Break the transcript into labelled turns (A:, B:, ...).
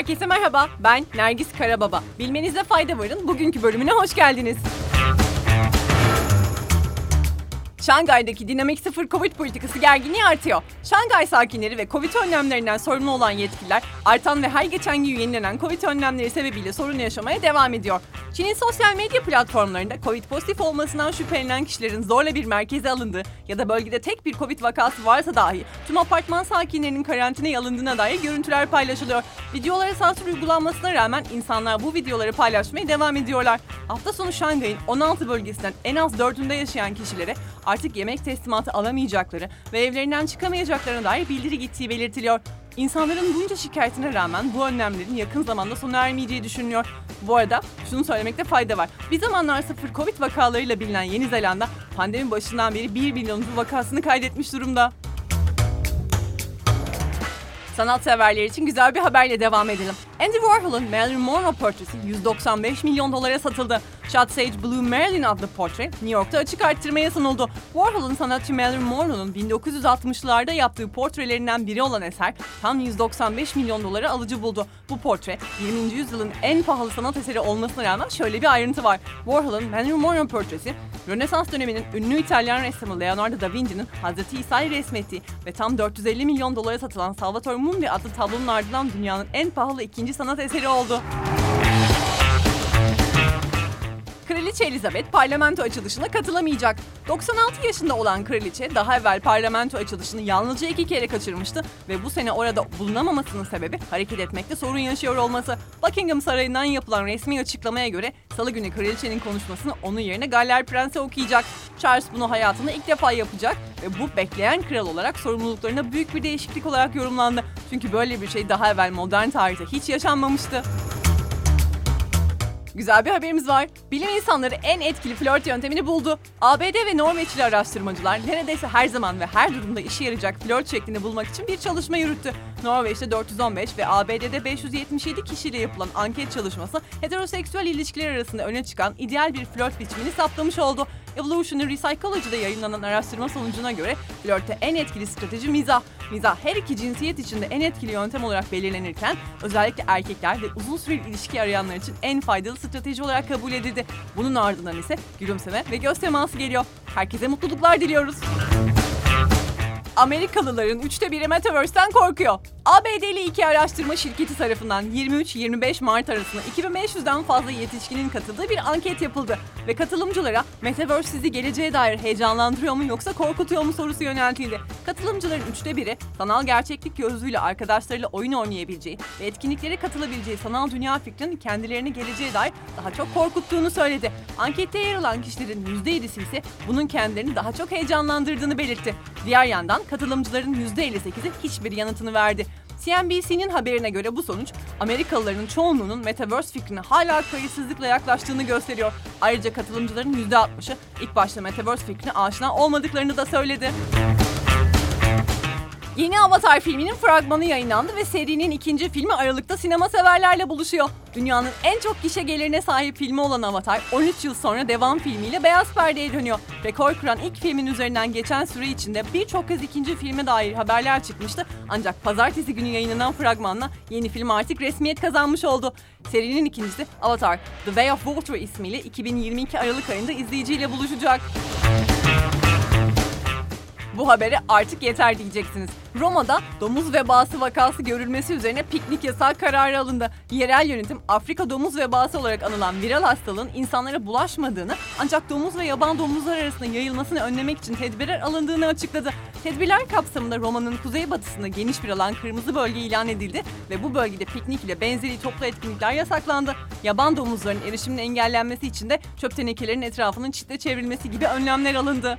A: Herkese merhaba, ben Nergis Karababa. Bilmenize fayda varın, bugünkü bölümüne hoş geldiniz. Şangay'daki dinamik sıfır Covid politikası gerginliği artıyor. Şangay sakinleri ve Covid önlemlerinden sorumlu olan yetkililer artan ve her geçen gün yenilenen Covid önlemleri sebebiyle sorun yaşamaya devam ediyor. Çin'in sosyal medya platformlarında Covid pozitif olmasından şüphelenen kişilerin zorla bir merkeze alındığı ya da bölgede tek bir Covid vakası varsa dahi tüm apartman sakinlerinin karantinaya alındığına dair görüntüler paylaşılıyor. Videolara sansür uygulanmasına rağmen insanlar bu videoları paylaşmaya devam ediyorlar. Hafta sonu Şangay'ın 16 bölgesinden en az 4'ünde yaşayan kişilere artık yemek teslimatı alamayacakları ve evlerinden çıkamayacaklarına dair bildiri gittiği belirtiliyor. İnsanların bunca şikayetine rağmen bu önlemlerin yakın zamanda sona ermeyeceği düşünülüyor. Bu arada şunu söylemekte fayda var. Bir zamanlar sıfır Covid vakalarıyla bilinen Yeni Zelanda pandemi başından beri 1 milyon vakasını kaydetmiş durumda. Sanatseverler için güzel bir haberle devam edelim. Andy Warhol'un Marilyn Monroe portresi 195 milyon dolara satıldı. Sage Blue Marilyn adlı portre New York'ta açık arttırmaya sunuldu. Warhol'un sanatçı Marilyn Monroe'nun 1960'larda yaptığı portrelerinden biri olan eser tam 195 milyon dolara alıcı buldu. Bu portre 20. yüzyılın en pahalı sanat eseri olmasına rağmen şöyle bir ayrıntı var. Warhol'un Marilyn Monroe portresi Rönesans döneminin ünlü İtalyan ressamı Leonardo da Vinci'nin Hazreti İsa'yı resmettiği ve tam 450 milyon dolara satılan Salvatore Mundi adlı tablonun ardından dünyanın en pahalı ikinci sanat eseri oldu. Kraliçe Elizabeth parlamento açılışına katılamayacak. 96 yaşında olan kraliçe daha evvel parlamento açılışını yalnızca iki kere kaçırmıştı ve bu sene orada bulunamamasının sebebi hareket etmekte sorun yaşıyor olması. Buckingham Sarayı'ndan yapılan resmi açıklamaya göre salı günü kraliçenin konuşmasını onun yerine Galler Prensi okuyacak. Charles bunu hayatında ilk defa yapacak ve bu bekleyen kral olarak sorumluluklarına büyük bir değişiklik olarak yorumlandı. Çünkü böyle bir şey daha evvel modern tarihte hiç yaşanmamıştı. Güzel bir haberimiz var. Bilim insanları en etkili flört yöntemini buldu. ABD ve Norveçli araştırmacılar neredeyse her zaman ve her durumda işe yarayacak flört şeklini bulmak için bir çalışma yürüttü. Norveç'te 415 ve ABD'de 577 kişiyle yapılan anket çalışması heteroseksüel ilişkiler arasında öne çıkan ideal bir flört biçimini saptamış oldu. Evolutionary Psychology'de yayınlanan araştırma sonucuna göre flörtte en etkili strateji mizah. Mizah her iki cinsiyet içinde en etkili yöntem olarak belirlenirken özellikle erkekler ve uzun süreli ilişki arayanlar için en faydalı strateji olarak kabul edildi. Bunun ardından ise gülümseme ve göz teması geliyor. Herkese mutluluklar diliyoruz. Amerikalıların üçte biri Metaverse'den korkuyor. ABD'li iki araştırma şirketi tarafından 23-25 Mart arasında 2500'den fazla yetişkinin katıldığı bir anket yapıldı. Ve katılımcılara Metaverse sizi geleceğe dair heyecanlandırıyor mu yoksa korkutuyor mu sorusu yöneltildi. Katılımcıların üçte biri sanal gerçeklik gözlüğüyle arkadaşlarıyla oyun oynayabileceği ve etkinliklere katılabileceği sanal dünya fikrinin kendilerini geleceğe dair daha çok korkuttuğunu söyledi. Ankette yer alan kişilerin %7'si ise bunun kendilerini daha çok heyecanlandırdığını belirtti. Diğer yandan katılımcıların %58'i hiçbir yanıtını verdi. CNBC'nin haberine göre bu sonuç Amerikalıların çoğunluğunun Metaverse fikrine hala kayıtsızlıkla yaklaştığını gösteriyor. Ayrıca katılımcıların %60'ı ilk başta Metaverse fikrine aşina olmadıklarını da söyledi. Yeni Avatar filminin fragmanı yayınlandı ve serinin ikinci filmi Aralık'ta sinema severlerle buluşuyor. Dünyanın en çok gişe gelirine sahip filmi olan Avatar 13 yıl sonra devam filmiyle beyaz perdeye dönüyor. Rekor kıran ilk filmin üzerinden geçen süre içinde birçok kez ikinci filme dair haberler çıkmıştı. Ancak pazartesi günü yayınlanan fragmanla yeni film artık resmiyet kazanmış oldu. Serinin ikincisi Avatar The Way of Water ismiyle 2022 Aralık ayında izleyiciyle buluşacak. Habere artık yeter diyeceksiniz. Roma'da domuz vebası vakası görülmesi üzerine piknik yasağı kararı alındı. Yerel yönetim Afrika domuz vebası olarak anılan viral hastalığın insanlara bulaşmadığını ancak domuz ve yaban domuzlar arasında yayılmasını önlemek için tedbirler alındığını açıkladı. Tedbirler kapsamında Roma'nın kuzeybatısında geniş bir alan kırmızı bölge ilan edildi ve bu bölgede piknik ile benzeri toplu etkinlikler yasaklandı. Yaban domuzların erişiminin engellenmesi için de çöp tenekelerinin etrafının çitle çevrilmesi gibi önlemler alındı.